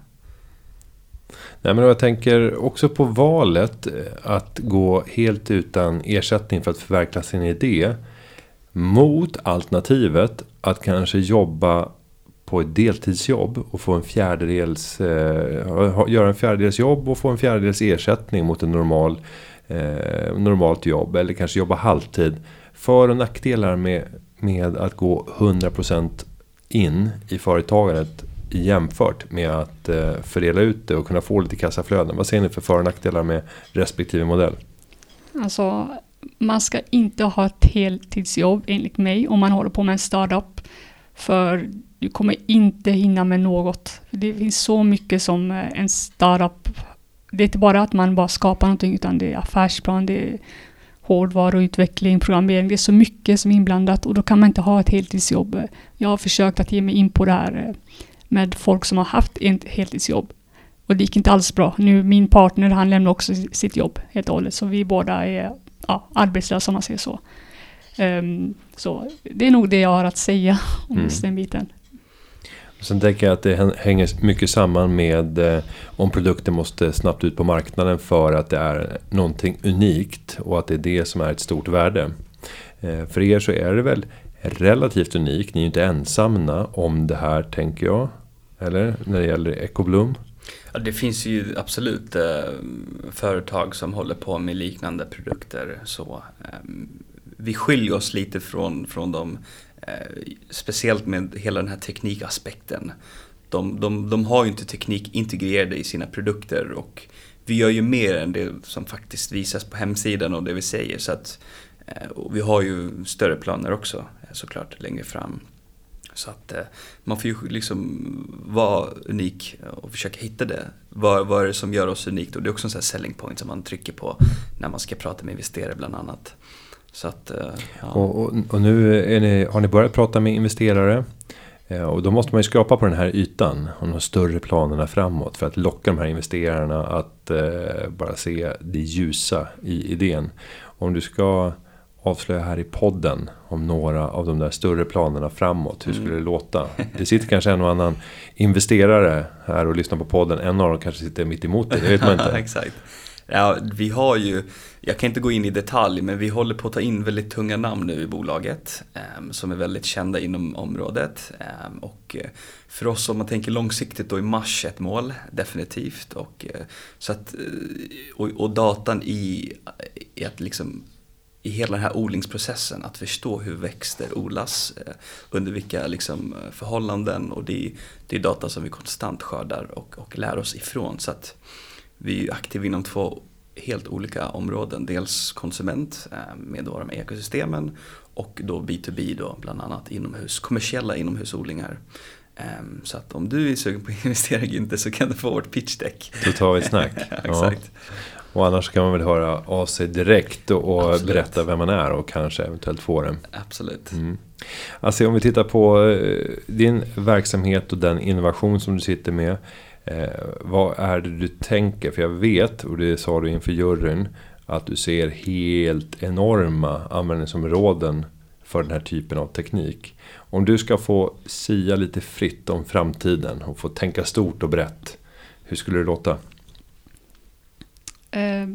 Nej, men jag tänker också på valet eh, att gå helt utan ersättning för att förverkliga sin idé. Mot alternativet att kanske jobba på ett deltidsjobb och få en fjärdedels, eh, göra en fjärdedels jobb och få en fjärdedels ersättning mot en normal eh, normalt jobb eller kanske jobba halvtid. För och nackdelar med, med att gå 100% in i företagandet jämfört med att eh, fördela ut det och kunna få lite kassaflöden. Vad ser ni för för och nackdelar med respektive modell? Alltså, man ska inte ha ett heltidsjobb enligt mig om man håller på med en startup. För du kommer inte hinna med något. Det finns så mycket som eh, en startup det är inte bara att man bara skapar någonting utan det är affärsplan, det är hårdvaruutveckling, programmering. Det är så mycket som är inblandat och då kan man inte ha ett heltidsjobb. Jag har försökt att ge mig in på det här eh, med folk som har haft ett heltidsjobb. Och det gick inte alls bra. Nu min partner, han lämnar också sitt jobb helt och hållet. Så vi båda är ja, arbetslösa om man säger så. Um, så det är nog det jag har att säga om mm. just den biten. Sen tänker jag att det hänger mycket samman med eh, om produkten måste snabbt ut på marknaden för att det är någonting unikt och att det är det som är ett stort värde. Eh, för er så är det väl relativt unikt, ni är ju inte ensamma om det här tänker jag. Eller när det gäller Ecoblom. Ja, det finns ju absolut eh, företag som håller på med liknande produkter. Så, eh, vi skiljer oss lite från, från de Eh, speciellt med hela den här teknikaspekten. De, de, de har ju inte teknik integrerade i sina produkter och vi gör ju mer än det som faktiskt visas på hemsidan och det vi säger. Så att, eh, vi har ju större planer också eh, såklart längre fram. Så att man får ju liksom vara unik och försöka hitta det. Vad, vad är det som gör oss unikt? Och det är också en sån här selling point som man trycker på när man ska prata med investerare bland annat. Så att, eh, ja. och, och, och, nu ni, har ni börjat prata med investerare. Eh, och då måste man ju skrapa på den här ytan. Och de större planerna framåt. För att locka de här investerarna att eh, bara se det ljusa i idén. Om du ska avslöja här i podden om några av de där större planerna framåt. Hur skulle mm. det låta? Det sitter kanske en och annan investerare här och lyssnar på podden. En av dem kanske sitter mitt emot dig, det vet man inte. Exakt. Ja, vi har ju, jag kan inte gå in i detalj, men vi håller på att ta in väldigt tunga namn nu i bolaget eh, som är väldigt kända inom området. Ehm, eh, och för oss om man tänker långsiktigt då är mars ett mål, definitivt. Och, eh, så att, eh, och, och datan i, i att liksom i hela den här odlingsprocessen att förstå hur växter odlas, eh, under vilka liksom, förhållanden och det, det är data som vi konstant skördar och, och lär oss ifrån. Så att vi är aktiva inom två helt olika områden. Dels konsument eh, med de ekosystemen och då B2B då bland annat inomhus, kommersiella inomhusodlingar. Ehm, så att om du är sugen på att investera inte så kan du få vårt pitchdeck. Då tar vi ett snack. Exakt. Ja. Och annars kan man väl höra av sig direkt och Absolut. berätta vem man är och kanske eventuellt få det. Absolut. Mm. Alltså om vi tittar på eh, din verksamhet och den innovation som du sitter med. Eh, vad är det du tänker? För jag vet, och det sa du inför juryn, att du ser helt enorma användningsområden för den här typen av teknik. Om du ska få sia lite fritt om framtiden och få tänka stort och brett. Hur skulle det låta? Eh,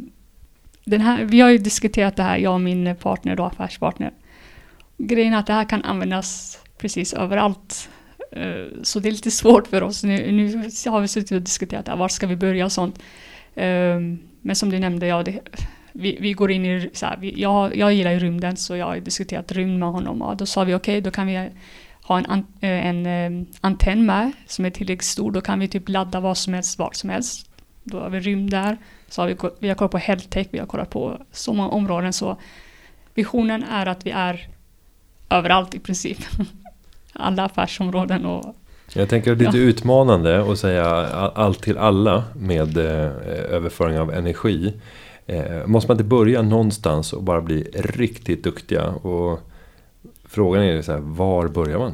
den här, vi har ju diskuterat det här, jag och min partner då, affärspartner. Grejen är att det här kan användas precis överallt. Eh, så det är lite svårt för oss. Nu, nu har vi suttit och diskuterat här, var ska vi börja och sånt. Ehm, men som du nämnde, ja, det, vi, vi går in i, så här, vi, jag, jag gillar ju rymden så jag har diskuterat rymd med honom och då sa vi okej, okay, då kan vi ha en, an, eh, en eh, antenn med som är tillräckligt stor, då kan vi typ ladda vad som helst, var som helst. Då har vi rymd där. Så har vi, vi har kollat på healthtech, vi har kollat på så många områden så visionen är att vi är överallt i princip. Alla affärsområden och jag tänker att det är lite ja. utmanande att säga allt till alla med eh, överföring av energi. Eh, måste man inte börja någonstans och bara bli riktigt duktiga? Och frågan är så här, var börjar man?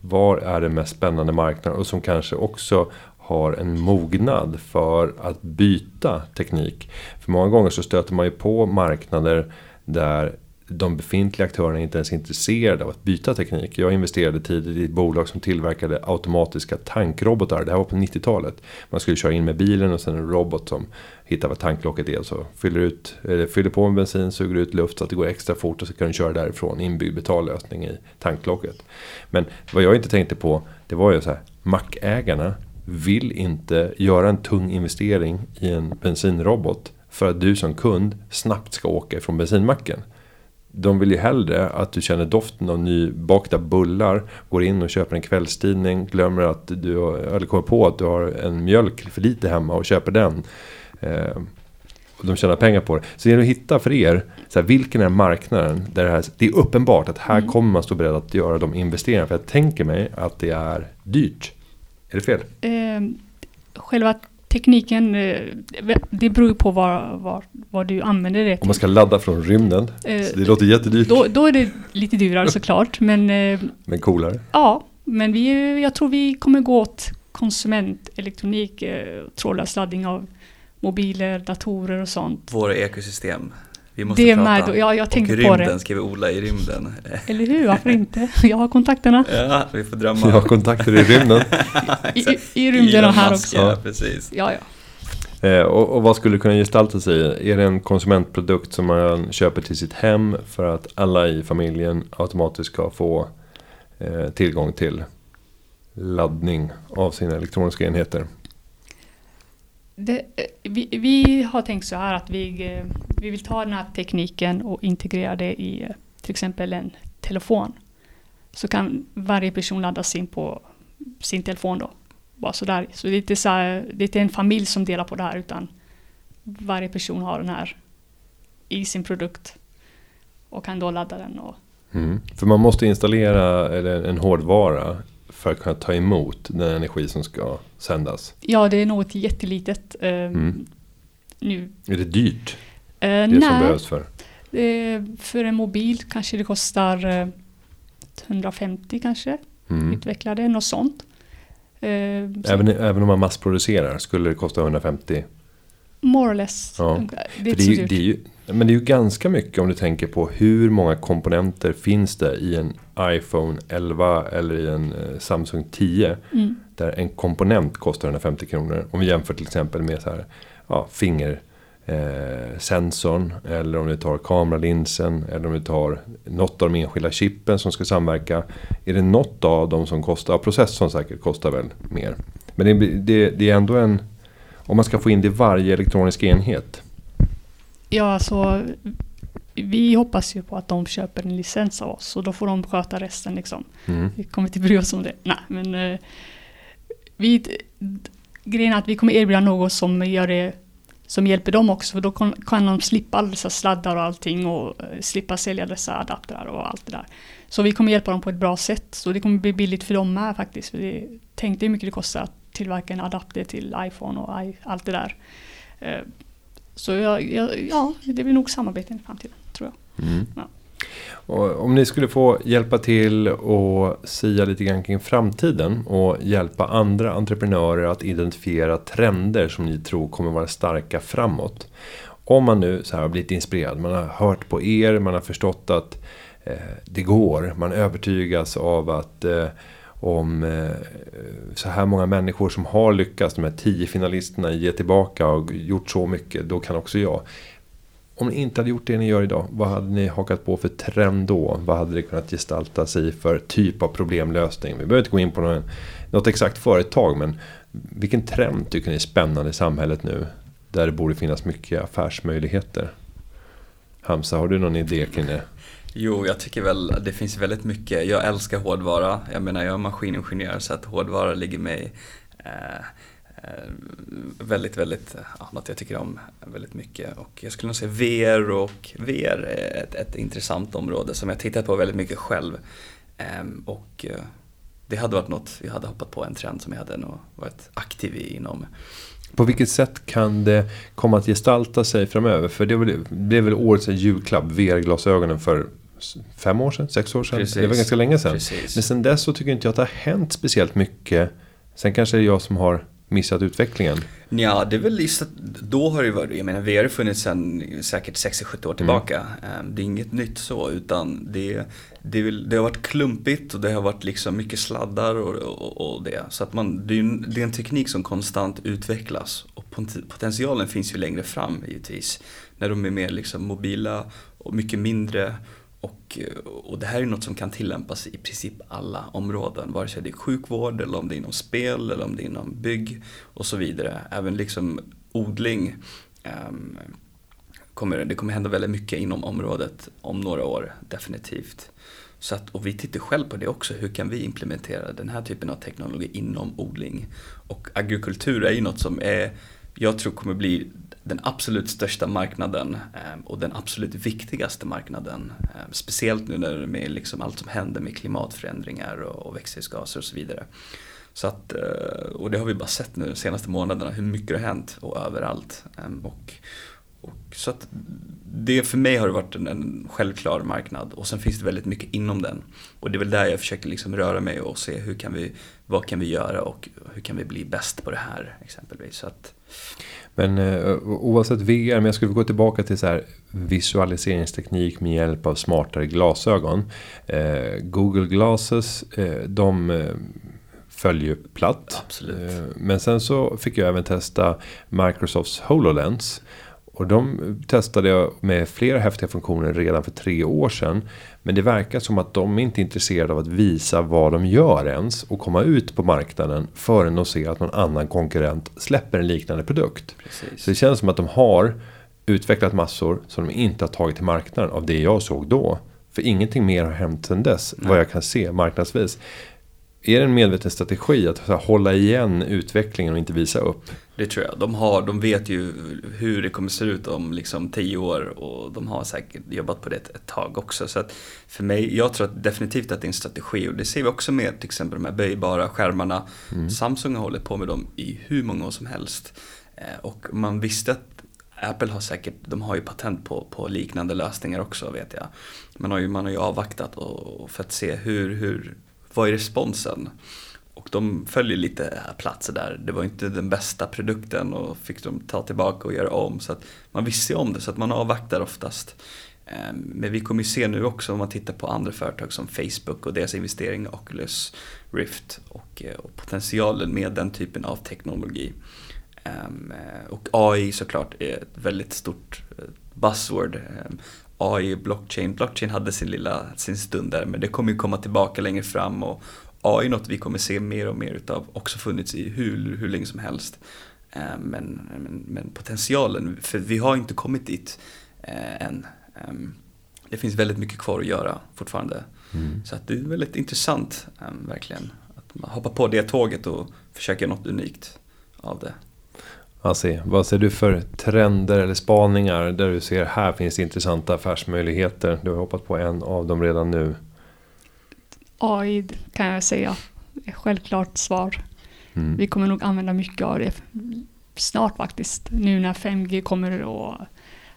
Var är det mest spännande marknad? Och som kanske också har en mognad för att byta teknik. För många gånger så stöter man ju på marknader där de befintliga aktörerna inte ens är intresserade av att byta teknik. Jag investerade tidigt i ett bolag som tillverkade automatiska tankrobotar. Det här var på 90-talet. Man skulle köra in med bilen och sen en robot som hittar vad tanklocket är. Så fyller, ut, eller fyller på med bensin, suger ut luft så att det går extra fort och så kan du köra därifrån. Inbyggd betallösning i tanklocket. Men vad jag inte tänkte på det var ju så här. Mackägarna vill inte göra en tung investering i en bensinrobot för att du som kund snabbt ska åka ifrån bensinmacken. De vill ju hellre att du känner doften av nybakta bullar, går in och köper en kvällstidning, glömmer att du har, eller kommer på att du har en mjölk för lite hemma och köper den. Eh, och de tjänar pengar på det. Så det gäller att hitta för er, så här, vilken är marknaden där det, här, det är uppenbart att här mm. kommer man stå beredd att göra de investeringarna. För jag tänker mig att det är dyrt. Är det fel? Eh, själva tekniken, eh, det beror på vad, vad, vad du använder det till. Om man ska ladda från rymden, eh, det låter jättedyrt. Då, då är det lite dyrare såklart. Men, eh, men coolare? Ja, men vi, jag tror vi kommer gå åt konsumentelektronik, eh, trådlös laddning av mobiler, datorer och sånt. Våra ekosystem. Vi måste det prata. Med, ja, jag tänkte rymden på det. ska vi odla i rymden. Eller hur, varför inte? Jag har kontakterna. Ja, vi får drömma. Jag har kontakter i rymden. I, i, i rymden och här också. Ja, precis. Ja, ja. Eh, och, och, vad skulle kunna gestalta sig? Är det en konsumentprodukt som man köper till sitt hem för att alla i familjen automatiskt ska få eh, tillgång till laddning av sina elektroniska enheter? Det, eh, vi, vi, har tänkt så här att vi, eh, vi vill ta den här tekniken och integrera det i eh, till exempel en telefon. Så kan varje person ladda sin på sin telefon då. Bara sådär. Så det är, inte så här, det är inte en familj som delar på det här utan varje person har den här i sin produkt och kan då ladda den. Och mm. För man måste installera en hårdvara för att kunna ta emot den energi som ska sändas? Ja, det är något jättelitet. Eh, mm. nu. Är det dyrt? Eh, det nej. som behövs för? Eh, för en mobil kanske det kostar eh, 150 kanske. Mm. Utveckla det, något sånt. Eh, även, även om man massproducerar, skulle det kosta 150? More or less. Ja. Det är, det är, ju, det är ju, men det är ju ganska mycket om du tänker på hur många komponenter finns det i en iPhone 11 eller i en eh, Samsung 10. Mm. Där en komponent kostar 150 kronor. Om vi jämför till exempel med så här, ja, finger eh, sensorn eller om du tar kameralinsen eller om du tar något av de enskilda chippen som ska samverka. Är det något av dem som kostar, ja, processorn säkert kostar väl mer. Men det, det, det är ändå en, om man ska få in det i varje elektronisk enhet. Ja, alltså vi hoppas ju på att de köper en licens av oss och då får de sköta resten liksom. Mm. Vi kommer inte bry oss om det. Nej, men eh, vi, grejen är att vi kommer erbjuda något som gör det som hjälper dem också, för då kan, kan de slippa alla dessa sladdar och allting och eh, slippa sälja dessa adaptrar och allt det där. Så vi kommer hjälpa dem på ett bra sätt, så det kommer bli billigt för dem med faktiskt. För det, tänk dig hur mycket det kostar att tillverka en adapter till iPhone och i, allt det där. Eh, så jag, jag, ja, det blir nog samarbete i framtiden, tror jag. Mm. Ja. Om ni skulle få hjälpa till och sia lite grann kring framtiden och hjälpa andra entreprenörer att identifiera trender som ni tror kommer vara starka framåt. Om man nu så här har blivit inspirerad, man har hört på er, man har förstått att eh, det går, man övertygas av att eh, om eh, så här många människor som har lyckats, de här tio finalisterna, ge tillbaka och gjort så mycket, då kan också jag. Om ni inte hade gjort det ni gör idag, vad hade ni hakat på för trend då? Vad hade det kunnat gestalta sig för typ av problemlösning? Vi behöver inte gå in på någon, något exakt företag, men vilken trend tycker ni är spännande i samhället nu? Där det borde finnas mycket affärsmöjligheter. Hamza, har du någon idé kring det? Jo, jag tycker väl det finns väldigt mycket. Jag älskar hårdvara. Jag menar, jag är maskiningenjör så att hårdvara ligger mig eh, eh väldigt, väldigt, ja, något jag tycker om väldigt mycket. Och jag skulle nog säga VR och VR är ett, ett intressant område som jag tittat på väldigt mycket själv. Ehm, och eh, det hade varit något, jag hade hoppat på en trend som jag hade nog varit aktiv i inom. På vilket sätt kan det komma att gestalta sig framöver? För det blev, väl årets julklapp, VR-glasögonen för fem år sedan, sex år sedan. Precis. Det var ganska länge sedan. Precis. Men sen dess så tycker inte jag att det har hänt speciellt mycket. Sen kanske det är jag som har missat utvecklingen. Ja, det är väl just att då har det varit, jag menar VR har funnits sedan säkert 60-70 år tillbaka. Ehm, Det är inget nytt så, utan det, det, väl, det har varit klumpigt och det har varit liksom mycket sladdar och, och, och det. Så att man, det är, en, det är en teknik som konstant utvecklas och pot- potentialen finns ju längre fram givetvis. När de är mer liksom mobila och mycket mindre. Och, eh, och det här är något som kan tillämpas i princip alla områden, vare sig det är sjukvård eller om det är inom spel eller om det är inom bygg och så vidare. Även liksom odling. um, kommer, det kommer hända väldigt mycket inom området om några år, definitivt. Så att, och vi tittar själv på det också, hur kan vi implementera den här typen av teknologi inom odling? Och agrikultur är ju något som är, jag tror kommer bli den absolut största marknaden ehm, och den absolut viktigaste marknaden. Ehm, speciellt nu när det är med liksom allt som händer med klimatförändringar och, växthusgaser och så vidare. Så att, eh, och det har vi bara sett nu de senaste månaderna hur mycket det har hänt och överallt. Ehm, och, och så att det för mig har det varit en, en självklar marknad och sen finns det väldigt mycket inom den. Och det är väl där jag försöker liksom röra mig och se hur kan vi, vad kan vi göra och hur kan vi bli bäst på det här exempelvis. Så att, men eh, oavsett VR, men jag skulle gå tillbaka till så här visualiseringsteknik med hjälp av smartare glasögon. Eh, Google Glasses, eh, de följer platt. Absolut. Men sen så fick jag även testa Microsofts HoloLens. Och de testade jag med flera häftiga funktioner redan för tre år sedan. Men det verkar som att de inte är intresserade av att visa vad de gör ens. Och komma ut på marknaden förrän de ser att någon annan konkurrent släpper en liknande produkt. precis. Så det känns som att de har utvecklat massor som de inte har tagit till marknaden av det jag såg då. För ingenting mer har hänt sedan dess, Nej. vad jag kan se marknadsvis. Är det en medveten strategi att hålla igen utvecklingen och inte visa upp? Det tror jag. De, har, de vet ju hur det kommer se ut om liksom tio år och de har säkert jobbat på det ett, ett tag också. Så för mig, jag tror att definitivt att det är en strategi och det ser vi också med till exempel de här böjbara skärmarna. Samsung har hållit på med dem i hur många år som helst. Eh, Och man visste att Apple har säkert, de har ju patent på, på liknande lösningar också vet jag. Man har ju, man har ju avvaktat och, och för att se hur, hur, vad är responsen? Och de följer lite platser där. Det var inte den bästa produkten och fick de ta tillbaka och göra om. Så att man visste ju om det så att man avvaktar oftast. Eh, men vi kommer ju se nu också om man tittar på andra företag som Facebook och deras investering i Oculus Rift och, eh, och potentialen med den typen av teknologi. Eh, och AI såklart är ett väldigt stort buzzword. AI, blockchain, blockchain hade sin lilla sin stund där men det kommer ju komma tillbaka längre fram och AI är något vi kommer se mer och mer utav, också funnits i hur, hur länge som helst. Um, men, men, men, potentialen, för vi har inte kommit dit uh, än. det finns väldigt mycket kvar att göra fortfarande. Mm. Så att det är väldigt intressant, verkligen. Att man hoppar på det tåget och försöker något unikt av det. Asi, vad ser du för trender eller spaningar där du ser här finns intressanta affärsmöjligheter? Du har hoppat på en av dem redan nu. AI kan jag säga. Självklart svar. Mm. Vi kommer nog använda mycket av det snart faktiskt. Nu när 5G kommer och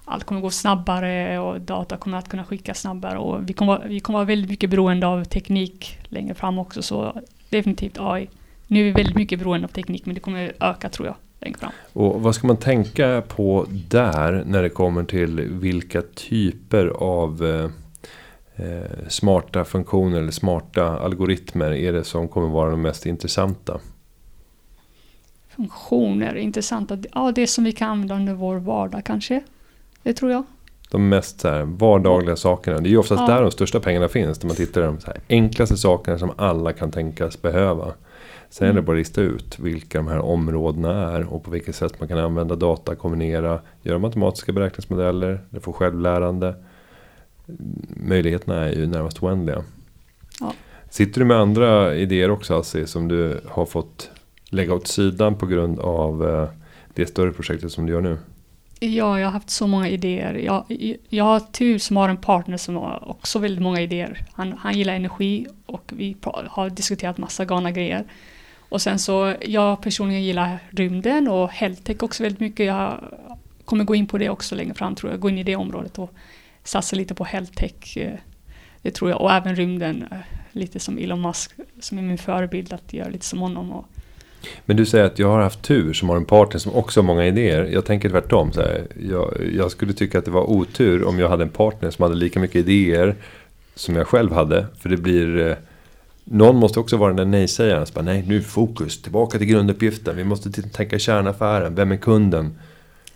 allt kommer gå snabbare och data kommer att kunna skickas snabbare och vi kommer, vi kommer vara väldigt mycket beroende av teknik längre fram också så definitivt AI. Nu är vi väldigt mycket beroende av teknik men det kommer öka tror jag. Och vad ska man tänka på där när det kommer till vilka typer av eh, eh, smarta funktioner eller smarta algoritmer är det som kommer vara de mest intressanta? Funktioner, intressanta. Ja, det som vi kan använda under vår vardag kanske. Det tror jag. De mest här, vardagliga sakerna. Det är ju oftast ja. där de största pengarna finns. När man tittar på de enklaste sakerna som alla kan tänkas behöva. Sen är det mm. bara att lista ut vilka de här områdena är och på vilket sätt man kan använda data, kombinera, göra matematiska beräkningsmodeller, det får självlärande. Möjligheterna är ju närmast oändliga. Ja. Sitter du med andra idéer också Assi som du har fått lägga åt sidan på grund av eh, det större projektet som du gör nu? Ja, jag har haft så många idéer. Jag, jag har tur som har en partner som har också väldigt många idéer. Han, han gillar energi och vi har diskuterat massa galna grejer. Och sen så, jag personligen gillar rymden och healthtech också väldigt mycket. Jag kommer gå in på det också längre fram tror jag. Gå in i det området och satsa lite på healthtech. Eh, det tror jag. Och även rymden. Eh, lite som Elon Musk som är min förebild att göra lite som honom. Och men du säger att jag har haft tur som har en partner som också har många idéer. Jag tänker tvärtom. Så här, jag, jag skulle tycka att det var otur om jag hade en partner som hade lika mycket idéer som jag själv hade. För det blir eh, någon måste också vara den nej-sägaren. Bara, nej, nu fokus, tillbaka till grunduppgiften. Vi måste tänka kärnaffären. Vem är kunden?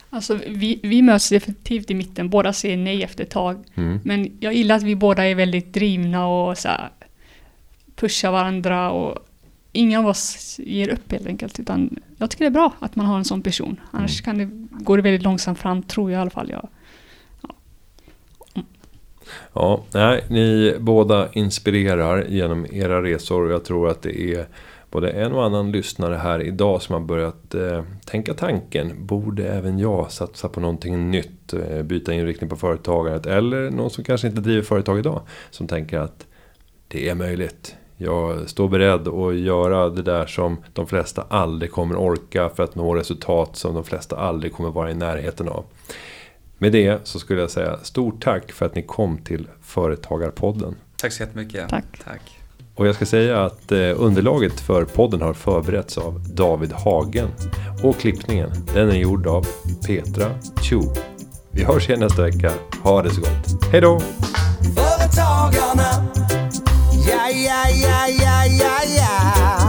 Alltså, vi, vi möts definitivt i mitten. Båda säger nej efter ett tag. Mm. Men jag gillar att vi båda är väldigt drivna och så här, pushar varandra. Och ingen av oss ger upp helt enkelt. Utan jag tycker det är bra att man har en sån person. Annars mm. kan det, går det väldigt långsamt fram, tror jag i alla fall. Jag, Ja, nej, ni båda inspirerar genom era resor och jag tror att det är både en och annan lyssnare här idag som har börjat eh, tänka tanken. Borde även jag satsa på någonting nytt? Eh, byta inriktning på företagandet? Eller någon som kanske inte driver företag idag. Som tänker att det är möjligt. Jag står beredd att göra det där som de flesta aldrig kommer orka för att nå resultat som de flesta aldrig kommer vara i närheten av. Med det så skulle jag säga stort tack för att ni kom till Företagarpodden. Tack så jättemycket. Tack. tack. Och jag ska säga att eh, underlaget för podden har förberetts av David Hagen. Och klippningen, den är gjord av Petra Chu. Vi hörs igen nästa vecka. Ha det så gott. Hej då! Företagarna, ja, ja, ja, ja.